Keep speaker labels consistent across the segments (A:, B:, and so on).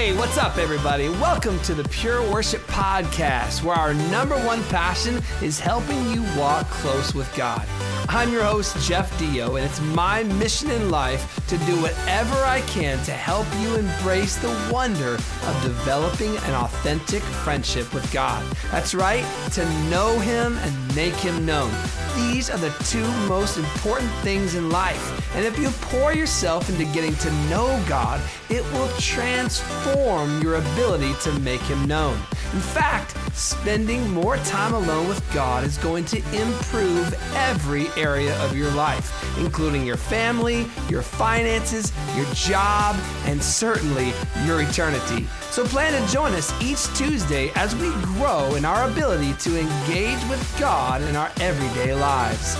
A: Hey, what's up, everybody? Welcome to the Pure Worship Podcast, where our number one passion is helping you walk close with God. I'm your host, Jeff Deyo, and it's my mission in life to do whatever I can to help you embrace the wonder of developing an authentic friendship with God. That's right, to know Him and make Him known. These are the two most important things in life. And if you pour yourself into getting to know God, it will transform your ability to make Him known. In fact, spending more time alone with God is going to improve every area of your life, including your family, your finances, your job, and certainly your eternity. So plan to join us each Tuesday as we grow in our ability to engage with God in our everyday lives.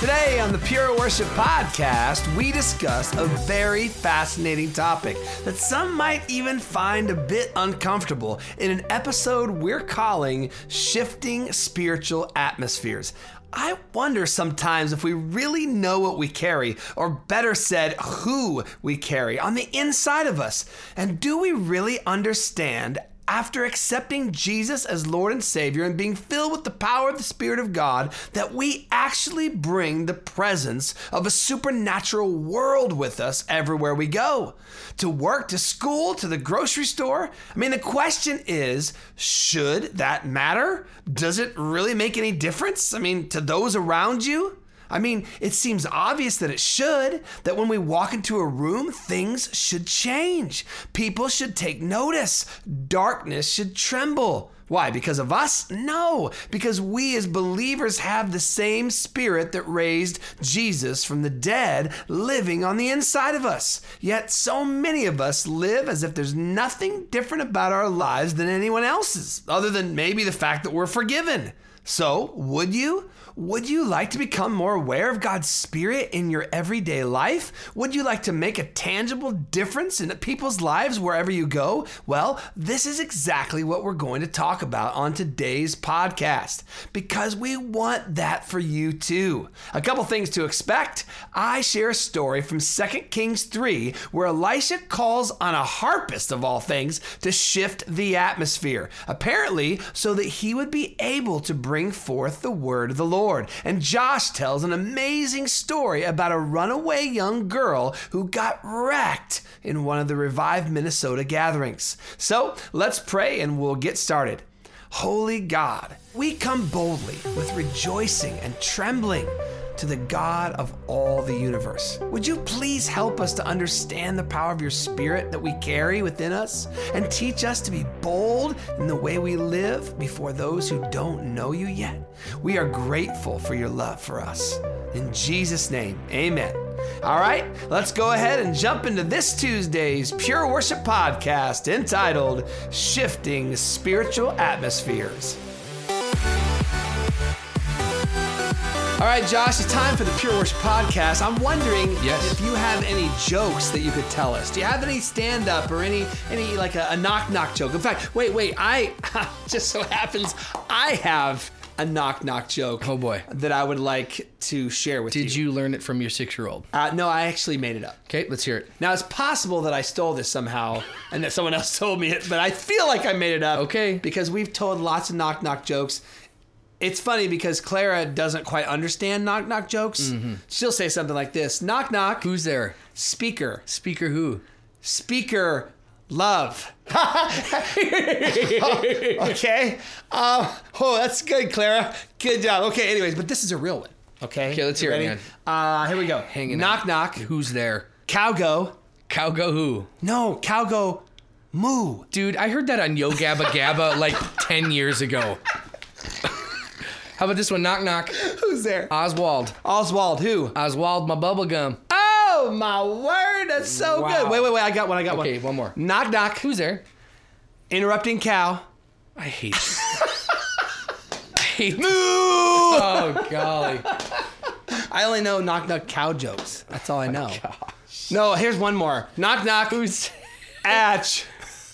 A: Today on the Pure Worship Podcast, we discuss a very fascinating topic that some might even find a bit uncomfortable in an episode we're calling Shifting Spiritual Atmospheres. I wonder sometimes if we really know what we carry, or better said, who we carry on the inside of us. And do we really understand after accepting Jesus as Lord and Savior and being filled with the power of the Spirit of God, that we actually bring the presence of a supernatural world with us everywhere we go. To work, to school, to the grocery store. I mean, the question is should that matter? Does it really make any difference? I mean, to those around you? I mean, it seems obvious that it should, that when we walk into a room, things should change. People should take notice. Darkness should tremble. Why? Because of us? No, because we as believers have the same spirit that raised Jesus from the dead living on the inside of us. Yet so many of us live as if there's nothing different about our lives than anyone else's, other than maybe the fact that we're forgiven. So, would you? Would you like to become more aware of God's Spirit in your everyday life? Would you like to make a tangible difference in people's lives wherever you go? Well, this is exactly what we're going to talk about on today's podcast because we want that for you too. A couple things to expect. I share a story from 2 Kings 3 where Elisha calls on a harpist of all things to shift the atmosphere, apparently, so that he would be able to bring forth the word of the Lord. And Josh tells an amazing story about a runaway young girl who got wrecked in one of the Revive Minnesota gatherings. So let's pray and we'll get started. Holy God, we come boldly with rejoicing and trembling to the God of all the universe. Would you please help us to understand the power of your Spirit that we carry within us and teach us to be bold in the way we live before those who don't know you yet? We are grateful for your love for us. In Jesus' name, amen. All right, let's go ahead and jump into this Tuesday's Pure Worship podcast entitled Shifting Spiritual Atmospheres. Right, Josh, it's time for the Pure Worship podcast. I'm wondering
B: Yes.
A: if you have any jokes that you could tell us. Do you have any stand up or any any like a, a knock knock joke? In fact, wait, wait, I just so happens I have a knock knock joke.
B: Oh, boy.
A: that I would like to share with you.
B: Did you learn it from your six year old?
A: Uh, no, I actually made it up.
B: Okay, let's hear it.
A: Now it's possible that I stole this somehow and that someone else told me it, but I feel like I made it up.
B: Okay.
A: Because we've told lots of knock knock jokes. It's funny because Clara doesn't quite understand knock knock jokes.
B: Mm-hmm.
A: She'll say something like this Knock knock,
B: Who's there?
A: speaker,
B: Speaker who?
A: speaker, love. okay. Um, oh, that's good, Clara. Good job. Okay, anyways, but this is a real one. Okay.
B: Okay, let's hear it, man.
A: Uh, here we go.
B: Hanging
A: knock
B: out.
A: knock.
B: Who's there?
A: Cow go.
B: Cow go who?
A: No, cow go. Moo.
B: Dude, I heard that on Yo Gabba Gabba like 10 years ago. How about this one? Knock knock.
A: Who's there?
B: Oswald.
A: Oswald. Who?
B: Oswald, my bubble gum.
A: Oh my word! That's so
B: Wow.
A: good. Wait, wait, wait! I got one. I got one.
B: Okay, one more.
A: Knock knock.
B: Who's there?
A: Interrupting cow.
B: I hate I hate
A: Moo.
B: Oh, golly.
A: I only know knock knock cow jokes. That's all I oh, know. No, here's one more. Knock knock.
B: Who's
A: Atch.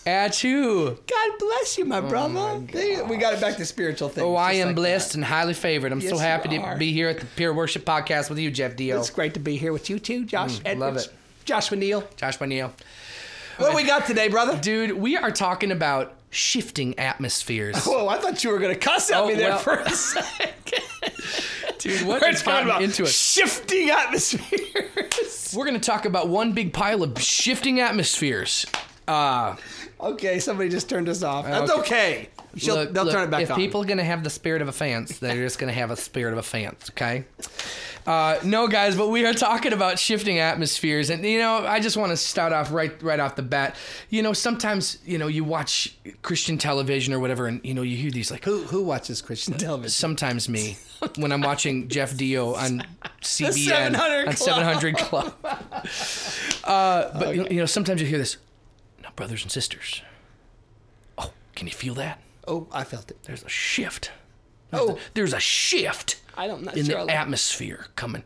B: At you?
A: God bless you, my brother. They- we got it back to spiritual things.
B: Oh, I am
A: like
B: blessed and highly favored. I'm
A: Yes,
B: so happy to be here at the Pure Worship Podcast with you, Jeff
A: that.
B: Deyo.
A: It's great to be here with you too, Josh.
B: Mm, love
A: Edwards.
B: it.
A: Joshua Neal.
B: Josh Neal.
A: What we got today, brother?
B: Dude, we are talking about shifting atmospheres.
A: Whoa, I thought you were gonna cuss at
B: Oh,
A: me there
B: well.
A: for a second.
B: Dude, what
A: We're talking about
B: into it?
A: shifting atmospheres.
B: We're going to talk about one big pile of shifting atmospheres. Uh,
A: okay, somebody just turned us off. That's okay. She'll,
B: look,
A: they'll
B: look,
A: turn it back
B: if
A: on.
B: people are going to have the spirit of offense, they're just going to have a spirit of offense, okay? Uh, no, guys, but we are talking about shifting atmospheres, and you know, I just want to start off right, right off the bat. You know, sometimes you know you watch Christian television or whatever, and you know you hear these like,
A: who who watches Christian television?
B: sometimes me when I'm watching Jeff Deyo on CBN
A: 700
B: on 700 Club. Uh, but you- you know, sometimes you hear this. Now, brothers and sisters. Oh, can you feel that?
A: Oh, I felt it.
B: There's a shift. There's,
A: Oh.
B: a, there's a shift.
A: I don't- not
B: in
A: sure I
B: the
A: like-
B: atmosphere coming.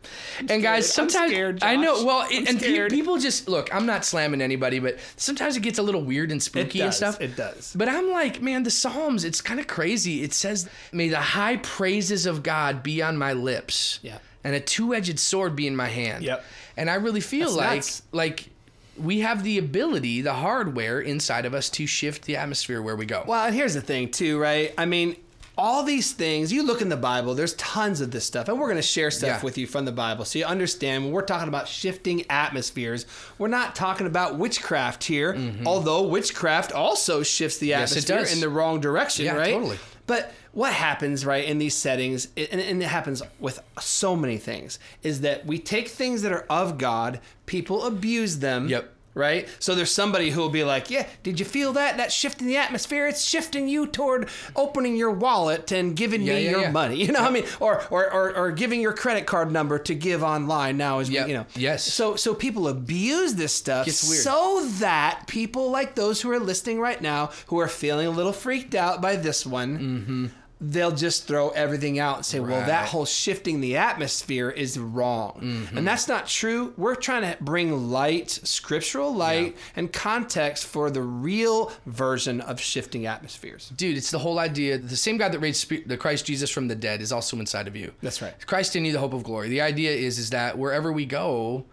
B: and guys,
A: I'm
B: sometimes
A: scared,
B: I know.
A: Josh.
B: Well,
A: I'm
B: it, and pe- people just look. I'm not slamming anybody, but sometimes it gets a little weird and spooky and stuff.
A: it does.
B: But I'm like, man, the Psalms. It's kind of crazy. It says, "May the high praises of God be on my lips."
A: Yeah.
B: And a two-edged sword be in my hand.
A: Yep.
B: And I really feel
A: That's
B: like
A: nuts.
B: like we have the ability, the hardware inside of us to shift the atmosphere where we go.
A: Well, and here's the thing too, right? I mean, all these things, you look in the Bible, there's tons of this stuff, and we're going to share stuff
B: Yeah.
A: with you from the Bible so you understand when we're talking about shifting atmospheres, we're not talking about witchcraft here, although witchcraft also shifts the
B: Mm-hmm. Yes,
A: atmosphere in the wrong direction,
B: Yeah,
A: right?
B: totally.
A: But what happens, right, in these settings, and, it happens with so many things, is that we take things that are of God, people abuse them.
B: Yep.
A: Right? So there's somebody who will be like, Yeah, did you feel that? That shift in the atmosphere? It's shifting you toward opening your wallet and giving
B: Yeah,
A: me
B: yeah,
A: your
B: yeah.
A: money. You know what I mean? Or, or or or giving your credit card number to give online now is
B: Yep.
A: you know.
B: Yes.
A: So so people abuse this stuff so that people like those who are listening right now who are feeling a little freaked out by this one mm-hmm. They'll just throw everything out and say well that
B: Mm-hmm. Right. Mm-hmm.
A: whole shifting the atmosphere is wrong and that's not true we're trying to bring light scriptural light and context for the real version of shifting atmospheres
B: Dude, it's the whole idea. The same God that raised the Christ Jesus from the dead is also inside of you.
A: That's right.
B: Christ in you, the hope of glory. The idea is is that wherever we go,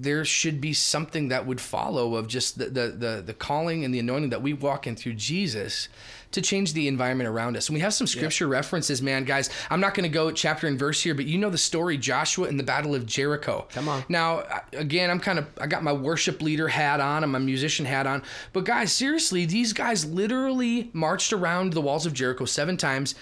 B: there should be something that would follow of just the, the the the calling and the anointing that we walk in through Jesus to change the environment around us. And we have some scripture references, man, guys. I'm not going to go chapter and verse here, but you know the story Joshua and the Battle of Jericho.
A: Come on.
B: Now, again, I'm kind of I got my worship leader hat on and my musician hat on, but guys, seriously, these guys literally marched around the walls of Jericho seven times.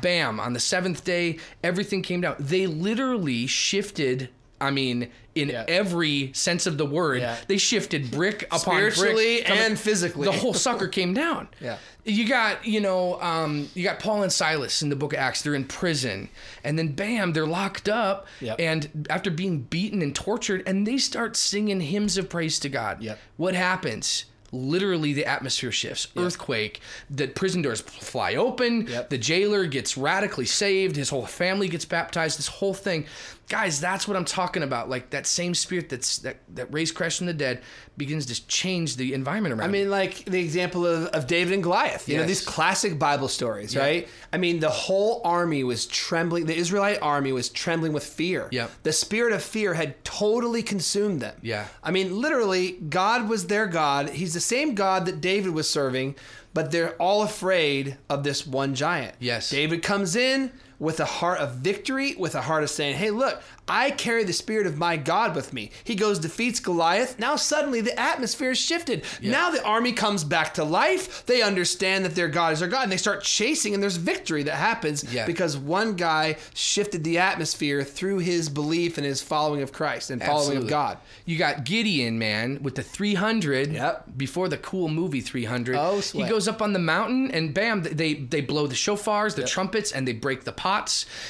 B: Bam! On the seventh day, everything came down. They literally shifted. I mean, in
A: Yeah.
B: every sense of the word,
A: Yeah.
B: they shifted brick upon
A: Spiritually
B: brick,
A: and physically.
B: The whole sucker came down.
A: Yeah.
B: You got, you know, um, you got Paul and Silas in the book of Acts. They're in prison. And then bam, they're locked up.
A: Yep.
B: And after being beaten and tortured, and they start singing hymns of praise to God.
A: Yep.
B: What happens? Literally, the atmosphere shifts. Earthquake. The prison doors fly open.
A: Yep.
B: The jailer gets radically saved. His whole family gets baptized. This whole thing, guys. That's what I'm talking about. Like that same spirit that's that that raised Christ from the dead begins to change the environment around.
A: I mean, like the example of, of David and Goliath. You know, these classic Bible stories, right? I mean, the whole army was trembling. The Israelite army was trembling with fear.
B: Yep.
A: The spirit of fear had totally consumed them.
B: Yeah.
A: I mean, literally, God was their God. He's the same God that David was serving, but they're all afraid of this one giant.
B: Yes.
A: David comes in with a heart of victory, with a heart of saying, hey, look, I carry the spirit of my God with me. He goes, defeats Goliath. Now suddenly the atmosphere is shifted. Now the army comes back to life. They understand that their God is their God, and they start chasing, and there's victory that happens
B: Yeah.
A: because one guy shifted the atmosphere through his belief and his following of Christ and following of God.
B: You got Gideon, man, with the 300.
A: Yep.
B: Before the cool movie 300.
A: Oh,
B: He goes up on the mountain and bam, they they blow the shofars, the trumpets, and they break the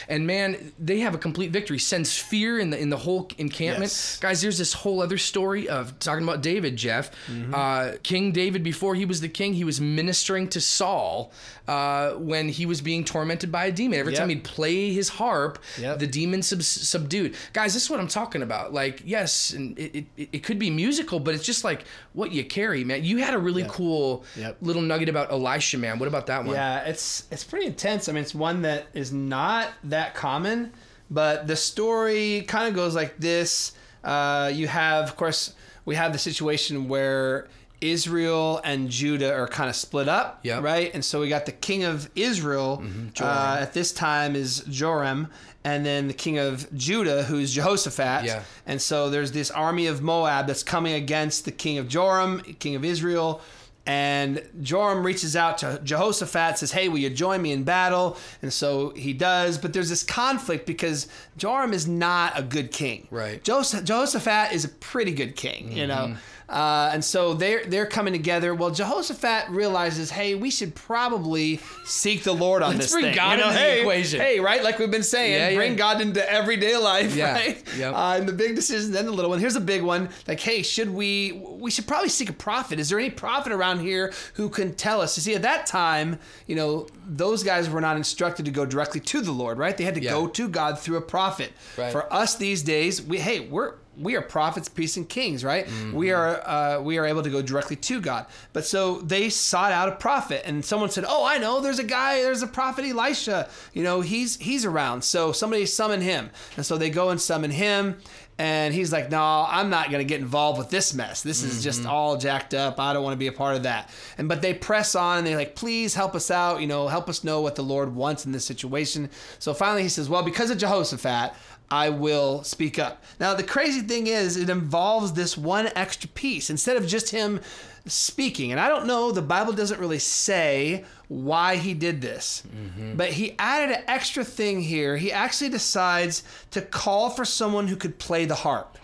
B: And man, they have a complete victory. Sends fear in the in the whole encampment.
A: Yes.
B: Guys, there's this whole other story of talking about David, Jeff.
A: Mm-hmm.
B: Uh, king David, before he was the king, he was ministering to Saul uh, when he was being tormented by a demon. Every
A: Yep.
B: time he'd play his harp,
A: Yep.
B: the demon sub- subdued. Guys, this is what I'm talking about. Like, yes, and it, it, it could be musical, but it's just like what you carry, man. You had a really cool
A: Yep.
B: little nugget about Elisha, man. What about that one?
A: Yeah, it's it's pretty intense. I mean, it's one that is not that common, but the story kind of goes like this. Uh, you have, of course, we have the situation where Israel and Judah are kind of split up,
B: Yep.
A: right? And so we got the king of Israel uh, at this time is Joram, and then the king of Judah, who's Jehoshaphat.
B: Yeah.
A: And so there's this army of Moab that's coming against the king of Joram, king of Israel. And Joram reaches out to Jehoshaphat, says, Hey, will you join me in battle? And so he does. But there's this conflict because Joram is not a good king.
B: Right.
A: Jehoshaphat is a pretty good king, you know. Mm-hmm. Uh, and so they're they're coming together. Well, Jehoshaphat realizes, hey, we should probably seek the Lord on
B: Let's
A: this
B: bring
A: thing.
B: God
A: you know,
B: into the equation.
A: Hey, right? Like we've been saying,
B: Yeah, yeah.
A: bring God into everyday life,
B: Yeah,
A: right?
B: yep.
A: Uh, and the big decisions, then the little one. Here's a big one. Like, hey, should we? We should probably seek a prophet. Is there any prophet around here who can tell us? You see, at that time, you know, those guys were not instructed to go directly to the Lord, right? They had to
B: Yeah.
A: go to God through a prophet.
B: Right.
A: For us these days, we hey, we're we are prophets, priests, and kings, right? We are uh, we are able to go directly to God. But so they sought out a prophet, and someone said, "Oh, I know. There's a guy. There's a prophet Elisha. You know, he's he's around. So somebody summon him." And so they go and summon him. And he's like, no, I'm not going to get involved with this mess. This is just all jacked up. I don't want to be a part of that. And but they press on and they're like, please help us out. You know, help us know what the Lord wants in this situation. So finally, he says, well, because of Jehoshaphat, I will speak up. Now, the crazy thing is, it involves this one extra piece. Instead of just him speaking, and I don't know, the Bible doesn't really say why he did this, mm-hmm. but he added an extra thing here. He actually decides to call for someone who could play the harp.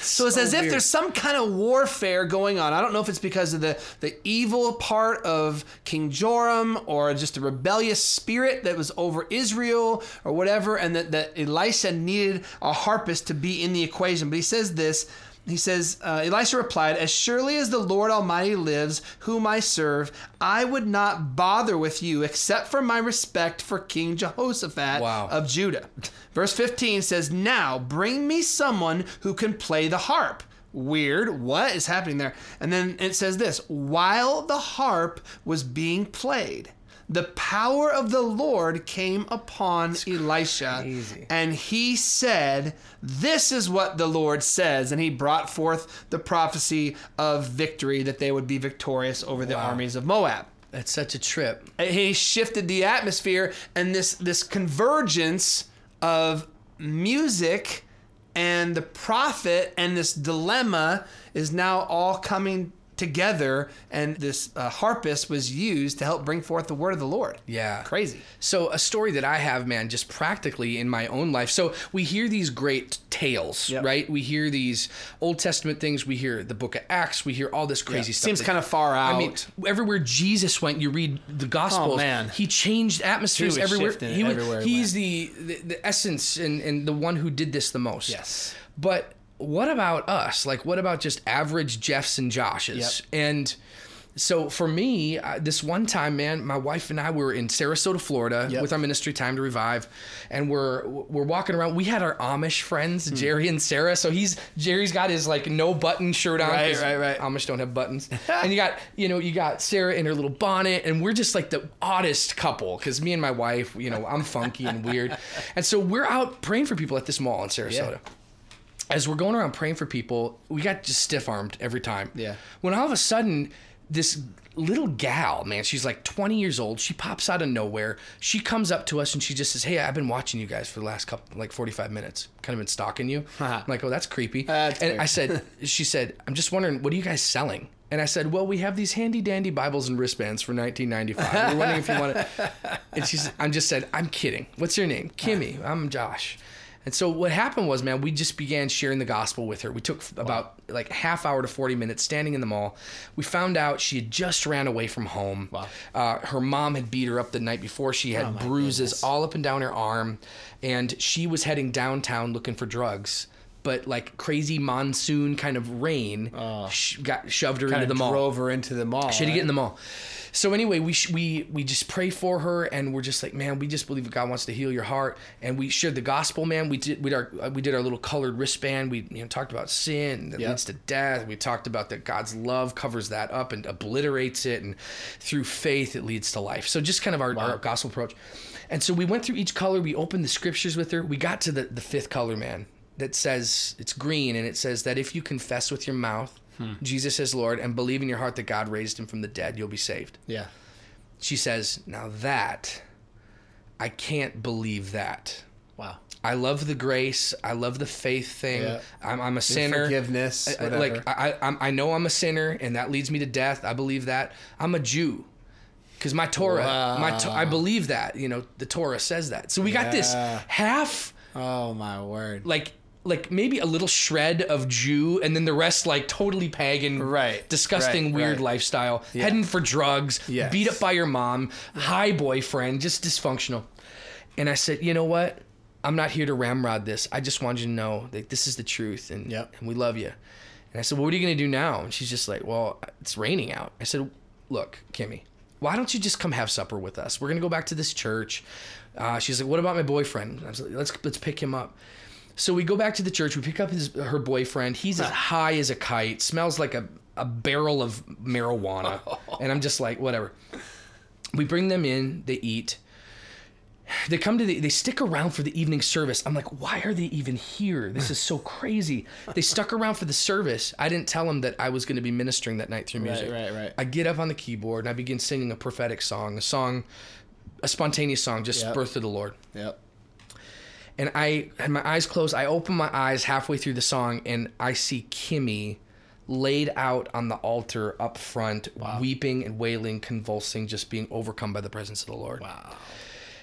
A: So it's
B: So
A: as if there's some kind of warfare going on. I don't know if it's because of the, the evil part of King Joram or just a rebellious spirit that was over Israel or whatever, and that, that Elisha needed a harpist to be in the equation. But he says this. He says, uh, Elisha replied, As surely as the Lord Almighty lives, whom I serve, I would not bother with you except for my respect for King Jehoshaphat
B: Wow.
A: of Judah. Verse 15 says, Now bring me someone who can play the harp. Weird. What is happening there? And then it says this While the harp was being played, the power of the Lord came upon Elisha,
B: crazy.
A: and he said, This is what the Lord says. And he brought forth the prophecy of victory that they would be victorious over the
B: Wow.
A: armies of Moab
B: That's such a trip.
A: he shifted the atmosphere and this this convergence of music and the prophet and this dilemma is now all coming together and this uh, harpist was used to help bring forth the word of the lord
B: Yeah.
A: crazy
B: So a story that I have, man, just practically in my own life. So we hear these great tales,
A: Yep.
B: right? We hear these Old Testament things. We hear the Book of Acts. We hear all this crazy stuff.
A: seems kind of far out
B: I mean, everywhere Jesus went, you read the Gospels.
A: Oh, man.
B: he changed atmospheres
A: He was
B: everywhere. He was-
A: everywhere he
B: he's the, the the essence and and the one who did this the most.
A: Yes.
B: But what about us? Like, what about just average Jeffs and Joshes?
A: Yep.
B: And so for me, uh, this one time, man, my wife and I were in Sarasota, Florida,
A: Yep.
B: with our ministry Time to Revive, and we're we're walking around. We had our Amish friends,
A: Hmm.
B: Jerry and Sarah. So he's Jerry's got his like no button shirt on.
A: Right, right, right.
B: Amish don't have buttons. and you got you know you got Sarah in her little bonnet, and we're just like the oddest couple because me and my wife, you know, I'm funky and weird, and so we're out praying for people at this mall in Sarasota as we're going around praying for people, we got just stiff armed every time.
A: Yeah.
B: When all of a sudden, this little gal, man, she's like 20 years old. She pops out of nowhere. She comes up to us and she just says, Hey, I've been watching you guys for the last couple, like 45 minutes. Kind of been stalking you. I'm like, Oh, that's creepy.
A: That's
B: and. I said, She said, I'm just wondering, what are you guys selling? And I said, Well, we have these handy dandy Bibles and wristbands for 1995. We're wondering if you want to. And she said, I'm just said, I'm kidding. What's your name? Kimmy. I'm Josh. And so what happened was, man, we just began sharing the gospel with her. We took about like half hour to 40 minutes standing in the mall. We found out she had just ran away from home.
A: Wow.
B: Uh, her mom had beat her up the night before. She had bruises all up and down her arm, and she was heading downtown looking for drugs. But like crazy monsoon kind of rain sh- got shoved her
A: kind
B: into the mall.
A: drove her into the mall
B: She had to get in the mall. So anyway, we sh- we we just pray for her, and we're just like, man, we just believe that God wants to heal your heart, and we shared the gospel, man. We did we did our uh, we did our little colored wristband. We you know talked about sin that
A: Yep.
B: leads to death. We talked about that God's love covers that up and obliterates it, and through faith it leads to life. So just kind of our, our gospel approach. And so we went through each color. We opened the scriptures with her. We got to the the fifth color, man. That says it's green, and it says that if you confess with your mouth hmm. Jesus as Lord and believe in your heart that God raised him from the dead, you'll be saved.
A: Yeah.
B: She says, Now that, I can't believe that.
A: Wow.
B: I love the grace. I love the faith thing.
A: Yeah.
B: I'm, I'm a sinner.
A: Forgiveness.
B: I-
A: Whatever.
B: like I, I, I know I'm a sinner, and that leads me to death. I believe that. I'm a Jew, because my Torah, my to- I believe that. You know, the Torah says that. So we got this half,
A: oh my word.
B: like, like maybe a little shred of Jew, and then the rest like totally pagan,
A: Right,
B: Disgusting,
A: right,
B: weird
A: right.
B: lifestyle. Heading for drugs,
A: Yes.
B: beat up by your mom, high boyfriend, just dysfunctional. And I said, you know what? I'm not here to ramrod this. I just want you to know that this is the truth, and
A: Yep.
B: and we love you. And I said, well, what are you gonna do now? And she's just like, well, it's raining out. I said, look, Kimmy, why don't you just come have supper with us? We're gonna go back to this church. Uh, she's like, what about my boyfriend? I was like, let's let's pick him up. So we go back to the church. We pick up his her boyfriend. He's as high as a kite. Smells like a, a barrel of marijuana. and I'm just like, whatever. We bring them in. They eat. They come to the. They stick around for the evening service. I'm like, why are they even here? This is so crazy. They stuck around for the service. I didn't tell them that I was going to be ministering that night through music.
A: right, right. Right.
B: I get up on the keyboard and I begin singing a prophetic song, a song, a spontaneous song, just
A: Yep.
B: birth of the Lord
A: Yep.
B: And I had my eyes closed. I open my eyes halfway through the song, and I see Kimmy laid out on the altar up front, weeping and wailing, convulsing, just being overcome by the presence of the Lord.
A: Wow.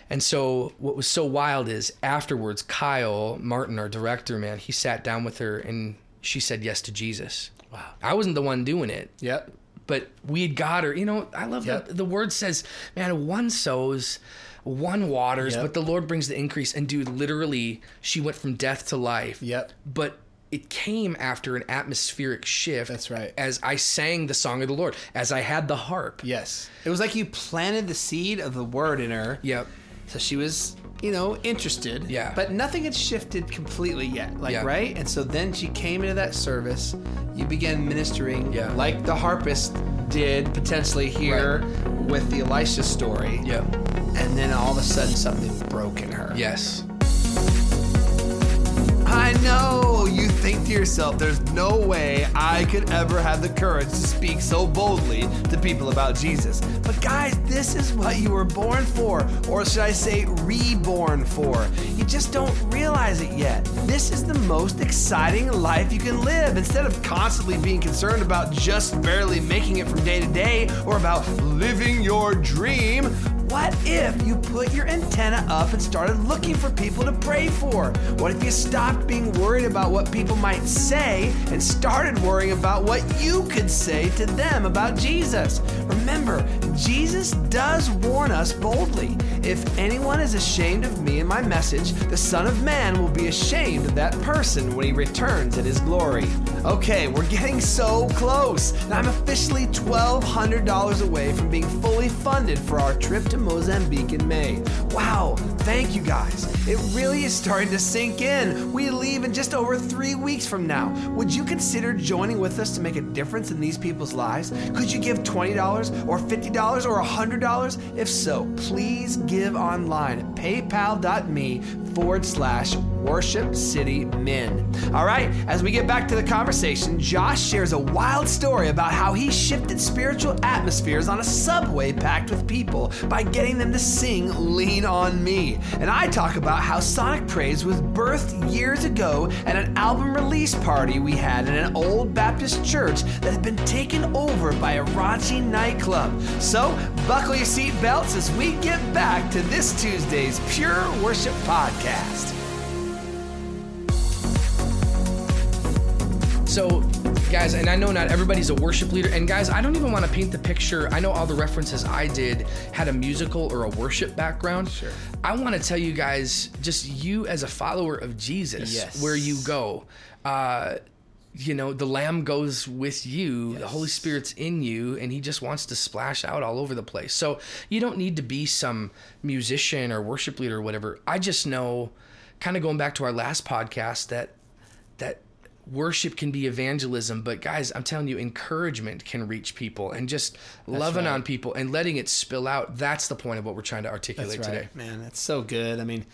B: And so, what was so wild is afterwards, Kyle Martin, our director, man, he sat down with her, and she said yes to Jesus.
A: Wow.
B: I wasn't the one doing it,
A: Yep.
B: but we had got her. You know, I love
A: Yep.
B: that the word says, man, one sows, one waters,
A: Yep.
B: but the Lord brings the increase. And dude, literally, she went from death to life.
A: Yep.
B: But it came after an atmospheric shift.
A: That's right.
B: As I sang the song of the Lord, as I had the harp.
A: Yes. It was like you planted the seed of the word in her.
B: Yep.
A: So she was, you know, interested.
B: Yeah.
A: But nothing had shifted completely yet. Like,
B: Yeah.
A: right? And so then she came into that service. You began ministering
B: Yeah.
A: like the harpist did potentially here with the Elisha story.
B: Yeah.
A: And then all of a sudden something broke in her.
B: Yes.
A: I know you think to yourself, there's no way I could ever have the courage to speak so boldly to people about Jesus. But guys, this is what you were born for, or should I say, reborn for. You just don't realize it yet. This is the most exciting life you can live. Instead of constantly being concerned about just barely making it from day to day or about living your dream, what if you put your antenna up and started looking for people to pray for? What if you stopped being worried about what people might say and started worrying about what you could say to them about Jesus? Remember, Jesus does warn us boldly. If anyone is ashamed of me and my message, the Son of Man will be ashamed of that person when he returns in his glory. Okay, we're getting so close. I'm officially $1,200 away from being fully funded for our trip to Mozambique in May. Wow, thank you guys. It really is starting to sink in. We leave in just over three weeks from now. Would you consider joining with us to make a difference in these people's lives? Could you give $20 or $50 or $100? If so, please give online at paypal.me forward slash worship city men. All right, as we get back to the conversation, Josh shares a wild story about how he shifted spiritual atmospheres on a subway packed with people by getting them to sing Lean on Me. And I talk about how Sonic Praise was birthed years ago at an album release party we had in an old Baptist church that had been taken over by a raunchy nightclub. So, buckle your seatbelts as we get back to this Tuesday's Pure Worship Podcast.
B: So, guys, and I know not everybody's a worship leader. And guys, I don't even want to paint the picture. I know all the references I did had a musical or a worship background.
A: Sure.
B: I want to tell you guys, just you as a follower of Jesus,
A: Yes.
B: where you go. Uh, you know, the Lamb goes with you, the Holy Spirit's in you, and He just wants to splash out all over the place. So you don't need to be some musician or worship leader or whatever. I just know, kind of going back to our last podcast, that that worship can be evangelism but guys i'm telling you encouragement can reach people and just loving
A: right.
B: on people and letting it spill out that's the point of what we're trying to articulate
A: That's right,
B: today
A: man. That's so good. I mean,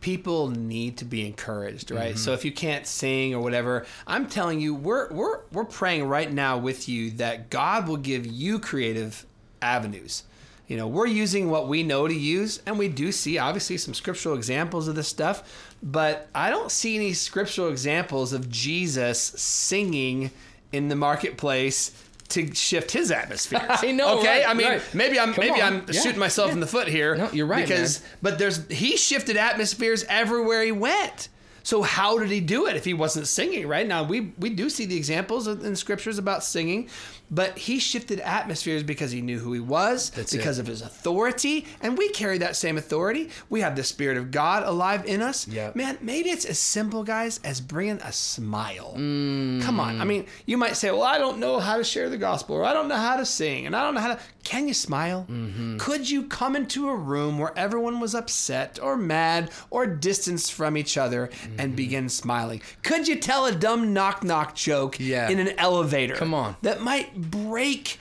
A: people need to be encouraged, right?
B: Mm-hmm.
A: So if you can't sing or whatever, I'm telling you, we're we're we're praying right now with you that God will give you creative avenues. You know, we're using what we know to use, and we do see obviously some scriptural examples of this stuff, but I don't see any scriptural examples of Jesus singing in the marketplace to shift his atmosphere.
B: I know,
A: Okay,
B: right,
A: I mean,
B: right.
A: maybe I'm
B: Come
A: maybe
B: on.
A: I'm
B: Yeah,
A: shooting myself in the foot here.
B: No, you're right,
A: Because
B: man.
A: but there's he shifted atmospheres everywhere he went. So how did he do it if he wasn't singing? Right now, we we do see the examples in scriptures about singing, but he shifted atmospheres because he knew who he was,
B: That's
A: because
B: it.
A: of his authority, and we carry that same authority. We have the Spirit of God alive in us.
B: Yeah.
A: man, maybe it's as simple, guys, as bringing a smile.
B: Mm.
A: Come on, I mean, you might say, "Well, I don't know how to share the gospel, or I don't know how to sing, and I don't know how to." Can you smile?
B: Mm-hmm.
A: Could you come into a room where everyone was upset or mad or distanced from each other
B: Mm-hmm.
A: and begin smiling? Could you tell a dumb knock knock joke
B: Yeah.
A: in an elevator?
B: Come on.
A: That might break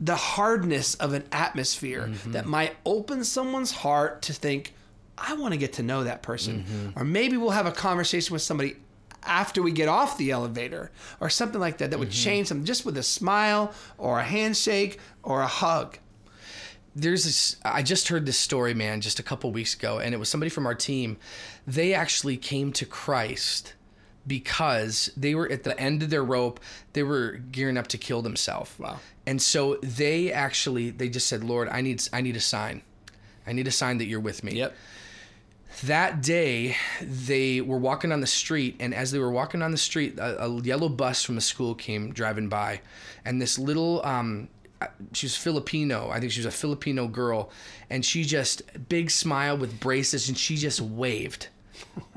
A: the hardness of an atmosphere,
B: Mm-hmm.
A: that might open someone's heart to think, I want to get to know that person.
B: Mm-hmm.
A: Or maybe we'll have a conversation with somebody after we get off the elevator or something like that that would
B: Mm-hmm.
A: change them just with a smile or a handshake or a hug.
B: there's this i just heard this story man just a couple weeks ago and it was somebody from our team they actually came to christ because they were at the end of their rope they were gearing up to kill themselves
A: Wow.
B: and so they actually they just said lord i need i need a sign i need a sign that you're with me Yep. that day they were walking on the street and as they were walking on the street a, a yellow bus from the school came driving by and this little um she was filipino i think she was a filipino girl and she just big smile with braces and she just waved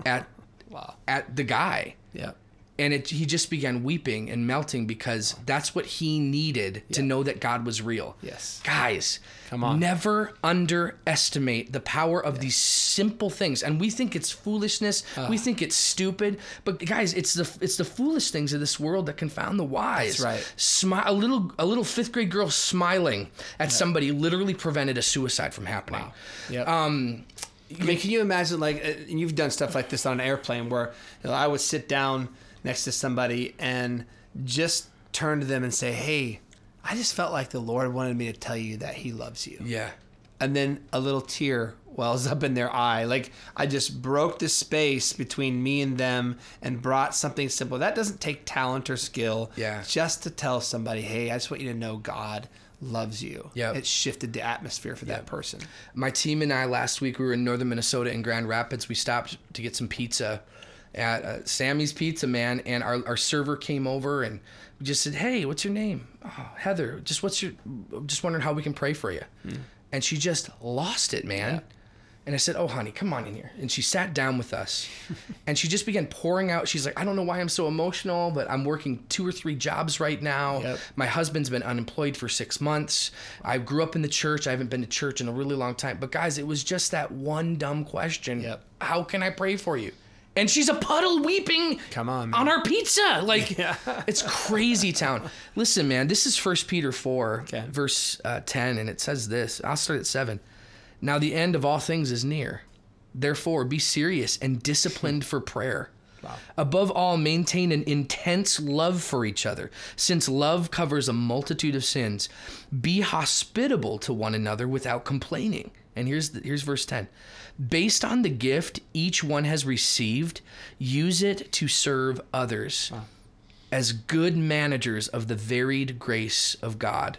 B: at
A: Wow.
B: at the guy
A: Yeah.
B: and it, he just began weeping and melting because that's what he needed to know that God was real.
A: Yes.
B: Guys,
A: Come on.
B: Never underestimate the power of these simple things. And we think it's foolishness, we think it's stupid, but guys, it's the it's the foolish things of this world that confound the wise.
A: That's right.
B: Smi- a little a little 5th grade girl smiling at somebody literally prevented a suicide from happening.
A: Yep.
B: Um
A: I mean, can you imagine like, uh, and you've done stuff like this on an airplane where you know, I would sit down next to somebody and just turn to them and say, "Hey, I just felt like the Lord wanted me to tell you that He loves you,"
B: yeah.
A: and then a little tear wells up in their eye. Like I just broke the space between me and them and brought something simple. That doesn't take talent or skill.
B: Yeah.
A: Just to tell somebody, "Hey, I just want you to know God." Loves you
B: Yeah.
A: it shifted the atmosphere for that person
B: my team and I last week we were in northern Minnesota in Grand Rapids. We stopped to get some pizza at uh, Sammy's Pizza Man, and our, our server came over and we just said, "Hey, what's your name?" Oh, Heather. Just what's your? Just wondering how we can pray for you. And she just lost it, man. And I said, "Oh, honey, come on in here." And she sat down with us, and she just began pouring out. She's like, "I don't know why I'm so emotional, but I'm working two or three jobs right now.
A: Yep.
B: My husband's been unemployed for six months. I grew up in the church. I haven't been to church in a really long time. But guys, it was just that one dumb question.
A: Yep.
B: How can I pray for you? And she's a puddle weeping
A: Come on, man.
B: on our pizza. Like it's crazy town. Listen, man, this is First Peter 4,
A: Okay.
B: verse uh, 10, and it says this. I'll start at 7. Now the end of all things is near. Therefore, be serious and disciplined for prayer. Above all, maintain an intense love for each other, since love covers a multitude of sins. Be hospitable to one another without complaining. And here's the, here's verse 10. Based on the gift each one has received, use it to serve others as good managers of the varied grace of God.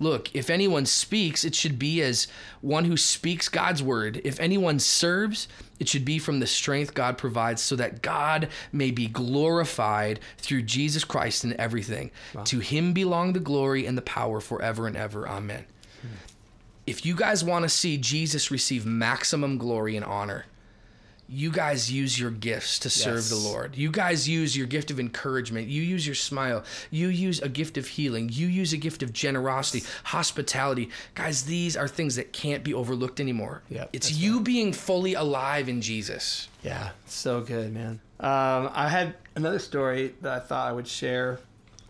B: Look, if anyone speaks, it should be as one who speaks God's word. If anyone serves, it should be from the strength God provides so that God may be glorified through Jesus Christ in everything. To him belong the glory and the power forever and ever. Amen. Hmm. If you guys want to see Jesus receive maximum glory and honor, you guys use your gifts to serve
A: Yes.
B: the Lord. You guys use your gift of encouragement. You use your smile. You use a gift of healing. You use a gift of generosity, hospitality. Guys, these are things that can't be overlooked anymore.
A: Yep,
B: it's you being fully alive in Jesus.
A: Yeah, so good, man. Um, I had another story that I thought I would share.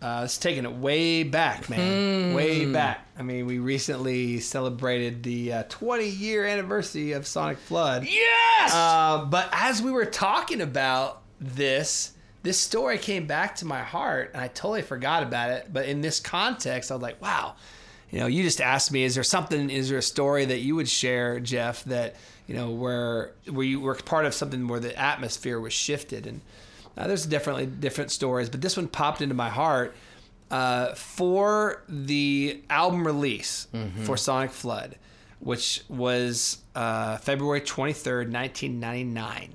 A: Uh, it's taking it way back, man. Way back. I mean, we recently celebrated the uh, 20 year anniversary of Sonic Flood.
B: Yes.
A: Uh, but as we were talking about this, this story came back to my heart, and I totally forgot about it. But in this context, I was like, wow. You know, you just asked me, is there something, is there a story that you would share, Jeff, that, you know, where where you were part of something where the atmosphere was shifted? And uh, there's definitely different stories, but this one popped into my heart uh, for the album release for Sonic Flood, which was uh, February 23rd, 1999.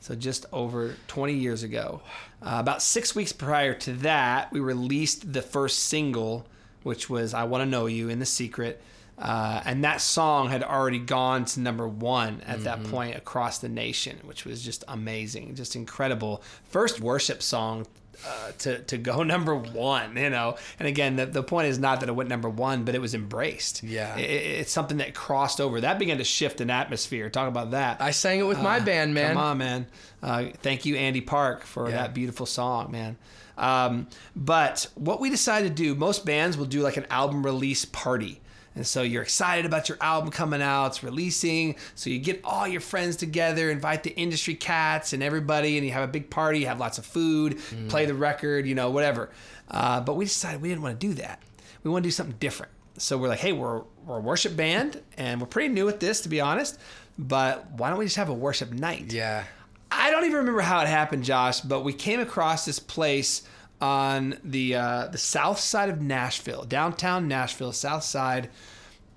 A: So just over 20 years ago. Uh, about six weeks prior to that, we released the first single, which was "I Want to Know You" in the Secret. Uh, and that song had already gone to number one at that point across the nation, which was just amazing, just incredible. First worship song uh, to to go number one, you know. And again, the, the point is not that it went number one, but it was embraced.
B: Yeah.
A: It- it- it's something that crossed over. That began to shift an atmosphere. Talk about that.
B: I sang it with my band, man.
A: Come on, man. Uh, thank you, Andy Park, for
B: Yeah.
A: that beautiful song, man. Um, but what we decided to do, most bands will do like an album release party. And so you're excited about your album coming out, it's releasing. So you get all your friends together, invite the industry cats and everybody, and you have a big party, you have lots of food, play the record, you know, whatever. Uh, but we decided we didn't want to do that. We want to do something different. So we're like, hey, we're, we're a worship band, and we're pretty new at this, to be honest. But why don't we just have a worship night?
B: Yeah.
A: I don't even remember how it happened, Josh, but we came across this place on the uh, the south side of Nashville, downtown Nashville, south side,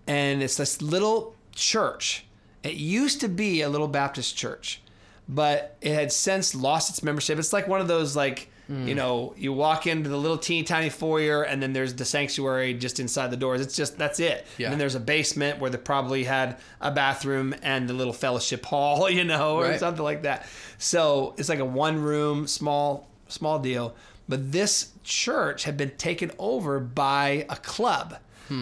A: and it's this little church. It used to be a little Baptist church, but it had since lost its membership. It's like one of those like you know you walk into the little teeny tiny foyer and then there's the sanctuary just inside the doors. It's just that's it.
B: Yeah.
A: And then there's a basement where they probably had a bathroom and the little fellowship hall, you know, or
B: Right.
A: something like that. So it's like a one room, small, small deal. But this church had been taken over by a club.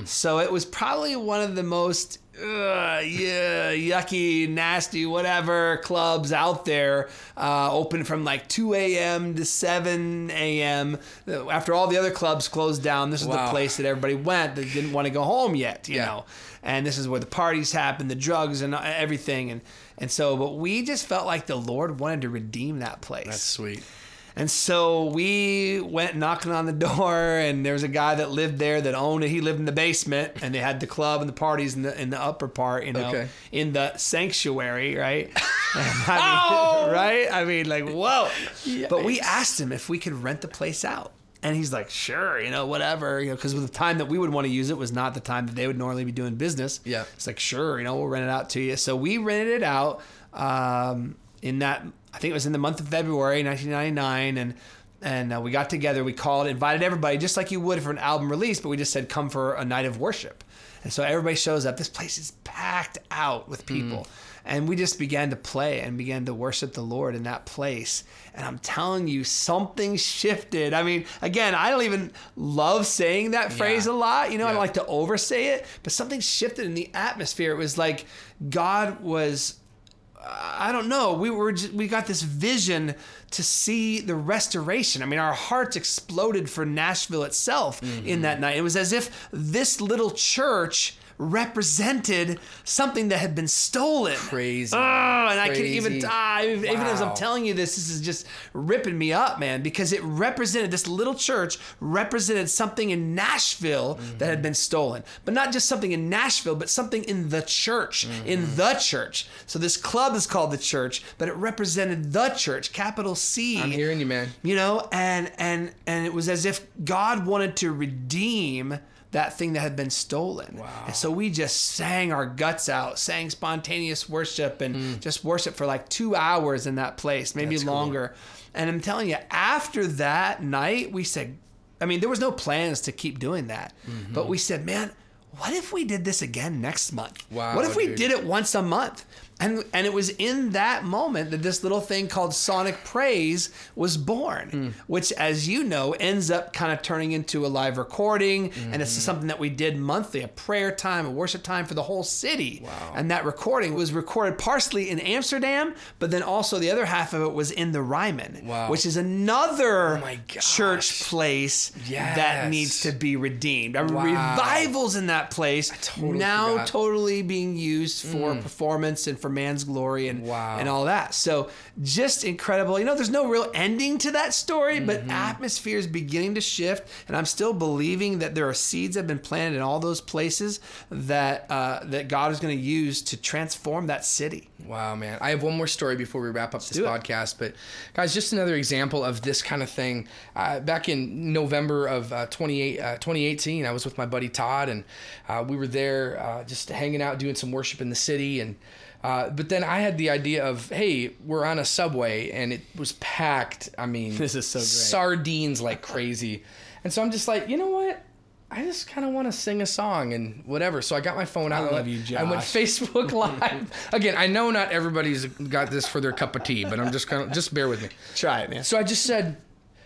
A: So it was probably one of the most uh, yeah, yucky, nasty, whatever clubs out there. Uh, open from like 2 a.m. to 7 a.m. After all the other clubs closed down, this is the place that everybody went that didn't want to go home yet, you
B: Yeah.
A: know. And this is where the parties happen, the drugs and everything. And and so, but we just felt like the Lord wanted to redeem that place.
B: That's sweet.
A: And so we went knocking on the door, and there was a guy that lived there that owned it. He lived in the basement, and they had the club and the parties in the in the upper part, you know,
B: Okay.
A: in the sanctuary, right? I mean, right? I mean, like, whoa! But we asked him if we could rent the place out. And he's like, sure, you know, whatever, you know, because the time that we would want to use it was not the time that they would normally be doing business.
B: Yeah.
A: It's like, sure, you know, we'll rent it out to you. So we rented it out um, in that, I think it was in the month of February, 1999. And and uh, we got together, we called, invited everybody, just like you would for an album release, but we just said, come for a night of worship. And so everybody shows up. This place is packed out with people. And we just began to play and began to worship the Lord in that place. And I'm telling you, something shifted. I mean, again, I don't even love saying that phrase
B: Yeah.
A: a lot. You know, I like to oversay it, but something shifted in the atmosphere. It was like God was I don't know. We were just, we got this vision to see the restoration. I mean, our hearts exploded for Nashville itself in mm-hmm. that night. It was as if this little church represented something that had been stolen.
B: Crazy.
A: Oh, and I can
B: Crazy.
A: even die. Even as I'm telling you this, this is just ripping me up, man, because it represented this little church represented something in Nashville that had mm-hmm. been stolen. But not just something in Nashville, but something in the church, in mm-hmm. the church. So this club is called the church, but it represented the church, capital C
B: I'm hearing you, man.
A: you know and and and it was as if god wanted to redeem that thing that had been stolen
B: Wow.
A: and so we just sang our guts out sang spontaneous worship and just worship for like two hours in that place maybe.
B: That's cool.
A: longer and i'm telling you after that night we said i mean there was no plans to keep doing that
B: Mm-hmm.
A: but we said man what if we did this again next month
B: Wow,
A: what if we
B: dude.
A: did it once a month And, and it was in that moment that this little thing called Sonic Praise was born,
B: Hmm.
A: which, as you know, ends up kind of turning into a live recording. And
B: Mm-hmm.
A: it's something that we did monthly a prayer time, a worship time for the whole city.
B: Wow.
A: And that recording was recorded partially in Amsterdam, but then also the other half of it was in the Ryman,
B: Wow.
A: which is another
B: Oh
A: church place that needs to be redeemed.
B: Wow.
A: revivals in that place
B: totally
A: now
B: forgot.
A: totally being used for performance and for man's glory and
B: Wow.
A: and all that. So just incredible. You know, there's no real ending to that story,
B: Mm-hmm.
A: but atmosphere is beginning to shift, and I'm still believing that there are seeds that have been planted in all those places that uh, that God is going to use to transform that city.
B: Wow, man. I have one more story before we wrap up this
A: do it.
B: podcast. But, guys, just another example of this kind of thing. Uh, back in November of uh, 28, uh, 2018, I was with my buddy Todd, and uh, we were there uh, just hanging out, doing some worship in the city. And uh, but then I had the idea of, hey, we're on a subway, and it was packed. I mean,
A: This is so great.
B: sardines like crazy. And so I'm just like, you know what? I just kind of want to sing a song and whatever. So I got my phone out.
A: I love
B: and
A: you,
B: I went Facebook Live. Again, I know not everybody's got this for their cup of tea, but I'm just kind of just bear with me.
A: Try it, man.
B: So I just said,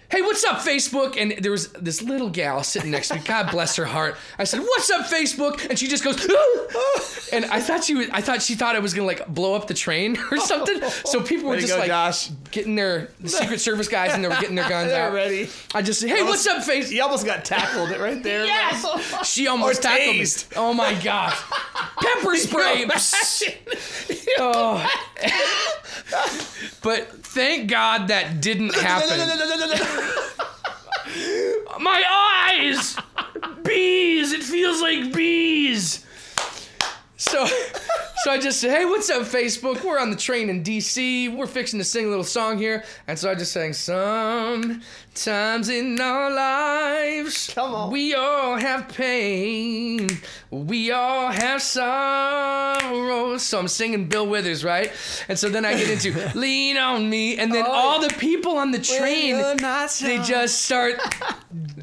B: "Hey, what's up, Facebook?" And there was this little gal sitting next to me. God bless her heart. I said, "What's up, Facebook?" And she just goes, ah. and I thought she was. I thought she thought I was gonna like blow up the train or something. So people were just
A: go,
B: like
A: Josh.
B: getting their the Secret Service guys and they were getting their guns out.
A: ready.
B: I just said, "Hey, what's up, Facebook?"
A: You almost got tackled right there.
B: Yes. She almost
A: Or
B: tackled me.
A: tased.
B: Oh my gosh. Pepper spray. oh. but thank God that didn't happen. My eyes! Bees! It feels like bees! So, so I just said, "Hey, what's up, Facebook? We're on the train in DC. We're fixing to sing a little song here." And so I just sang, "Sometimes in our lives,
A: Come on.
B: we all have pain, we all have sorrow." So I'm singing Bill Withers, right? And so then I get into "Lean on Me," and then
A: Oh,
B: all the people on the train, they just start.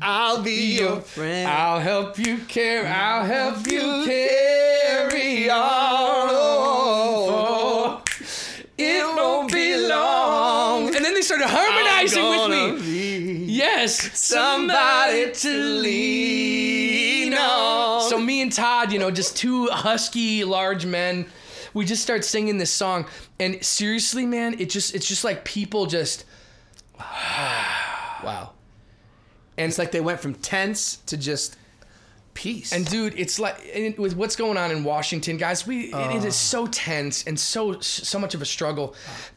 A: I'll be your friend.
B: I'll help you carry. I'll help you carry on. Oh, it won't be long. And then they started harmonizing with me. Yes, somebody to lean on. So me and Todd, you know, just two husky, large men. We just start singing this song, and seriously, man, it just it's just like people just
A: Wow. And it's like they went from tense to just peace.
B: And dude, it's like and with what's going on in Washington, guys. We it oh. is so tense and so so much of a struggle.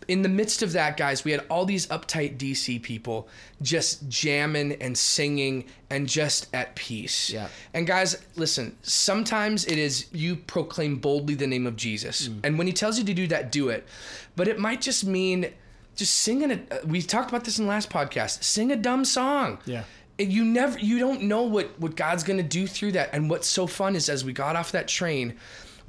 B: In the midst of that, guys, we had all these uptight DC people just jamming and singing and just at peace.
A: Yeah.
B: And guys, listen. Sometimes it is you proclaim boldly the name of Jesus, mm. and when He tells you to do that, do it. But it might just mean just singing it. We talked about this in the last podcast. Sing a dumb song
A: Yeah.
B: You never you don't know what what god's gonna do through that. And what's so fun is as we got off that train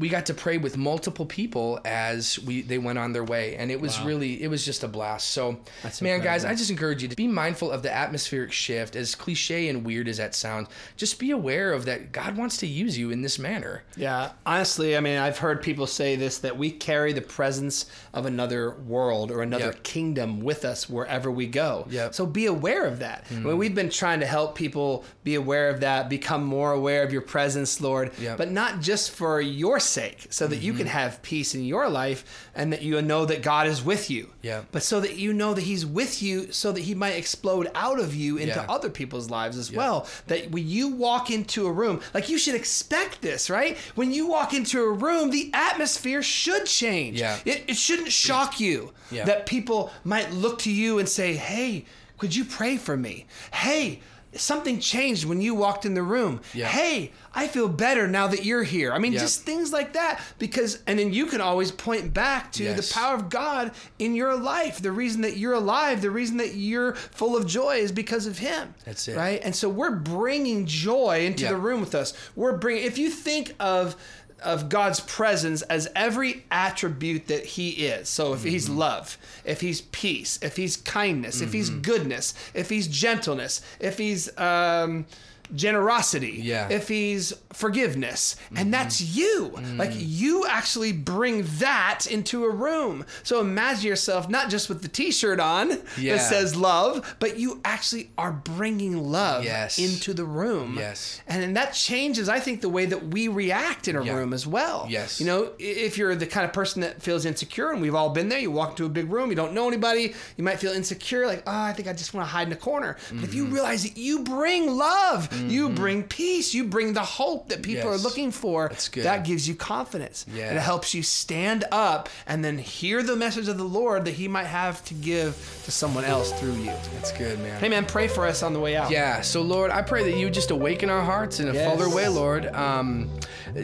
B: we got to pray with multiple people as we they went on their way and it was really it was just a blast so
A: That's
B: man guys i just encourage you to be mindful of the atmospheric shift as cliche and weird as that sounds just be aware of that god wants to use you in this manner
A: Yeah, honestly, I mean, I've heard people say this that we carry the presence of another world or another
B: Yep.
A: kingdom with us wherever we go.
B: Yep.
A: So be aware of that. Hmm. I mean, we've been trying to help people be aware of that, become more aware of your presence, Lord,
B: Yep.
A: but not just for your sake, so that you can mm-hmm. have peace in your life and that you know that God is with you.
B: Yeah.
A: But so that you know that He's with you, so that He might explode out of you into
B: Yeah.
A: other people's lives as well. That when you walk into a room, like you should expect this, right? When you walk into a room, the atmosphere should change.
B: Yeah.
A: It, it shouldn't shock you
B: Yeah.
A: that people might look to you and say, hey, could you pray for me? Hey, something changed when you walked in the room.
B: Yeah.
A: Hey, I feel better now that you're here. I mean,
B: Yeah.
A: just things like that. Because, and then you can always point back to
B: Yes.
A: the power of God in your life. The reason that you're alive, the reason that you're full of joy is because of Him.
B: That's it.
A: Right? And so we're bringing joy into
B: Yeah.
A: the room with us. We're bringing, if you think of, of God's presence as every attribute that He is. So if He's love, if He's peace, if He's kindness, if He's goodness, if He's gentleness, if He's um, generosity,
B: Yeah.
A: if he's forgiveness, and that's you. Like you actually bring that into a room. So imagine yourself not just with the T-shirt on
B: Yeah.
A: that says love, but you actually are bringing love
B: Yes.
A: into the room.
B: Yes.
A: and then that changes, I think, the way that we react in a
B: Yeah.
A: room as well.
B: Yes.
A: you know, if you're the kind of person that feels insecure, and we've all been there, you walk into a big room, you don't know anybody, you might feel insecure, like, oh, I think I just want to hide in a corner. But if you
B: Mm-hmm.
A: realize that you bring love, you bring peace, you bring the hope that people are looking for,
B: That's good.
A: that gives you confidence.
B: Yeah.
A: And it helps you stand up and then hear the message of the Lord that He might have to give to someone else through you.
B: That's good, man.
A: Hey, man, pray for us on the way out.
B: Yeah, so Lord, I pray that you just awaken our hearts in a
A: Yes.
B: fuller way, Lord. Um,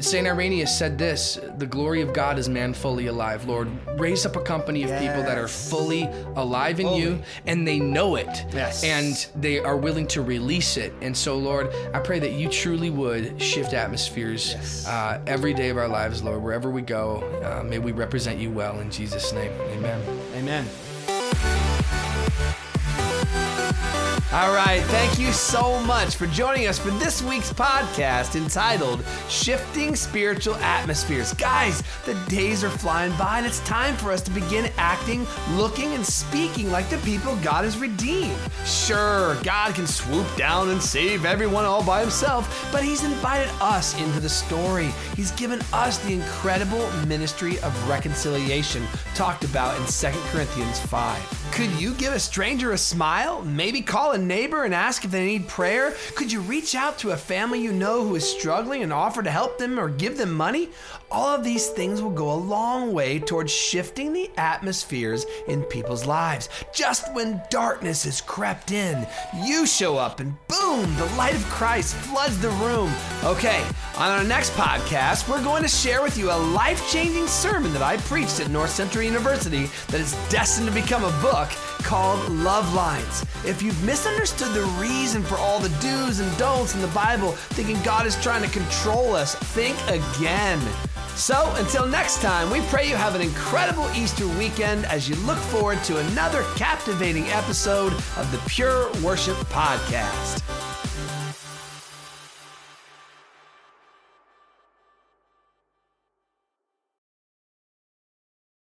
B: St. Irenaeus said this The glory of God is man fully alive. Lord, raise up a company of people that are fully alive in
A: Fully.
B: you and they know it.
A: Yes.
B: And they are willing to release it. And so, Lord, I pray that you truly would shift atmospheres
A: Yes.
B: uh, every day of our lives, Lord. Wherever we go, uh, may we represent you well. In Jesus' name, amen.
A: Amen. All right, thank you so much for joining us for this week's podcast entitled Shifting Spiritual Atmospheres. Guys, the days are flying by and it's time for us to begin acting, looking, and speaking like the people God has redeemed. Sure, God can swoop down and save everyone all by himself, but He's invited us into the story. He's given us the incredible ministry of reconciliation talked about in 2 Corinthians 5. Could you give a stranger a smile? Maybe call a neighbor and ask if they need prayer? Could you reach out to a family you know who is struggling and offer to help them or give them money? All of these things will go a long way towards shifting the atmospheres in people's lives. Just when darkness has crept in, you show up and boom, the light of Christ floods the room. Okay, on our next podcast, we're going to share with you a life changing sermon that I preached at North Central University that is destined to become a book called Love Lines. If you've misunderstood the reason for all the do's and don'ts in the Bible, thinking God is trying to control us, think again. So, until next time, we pray you have an incredible Easter weekend as you look forward to another captivating episode of the Pure Worship Podcast.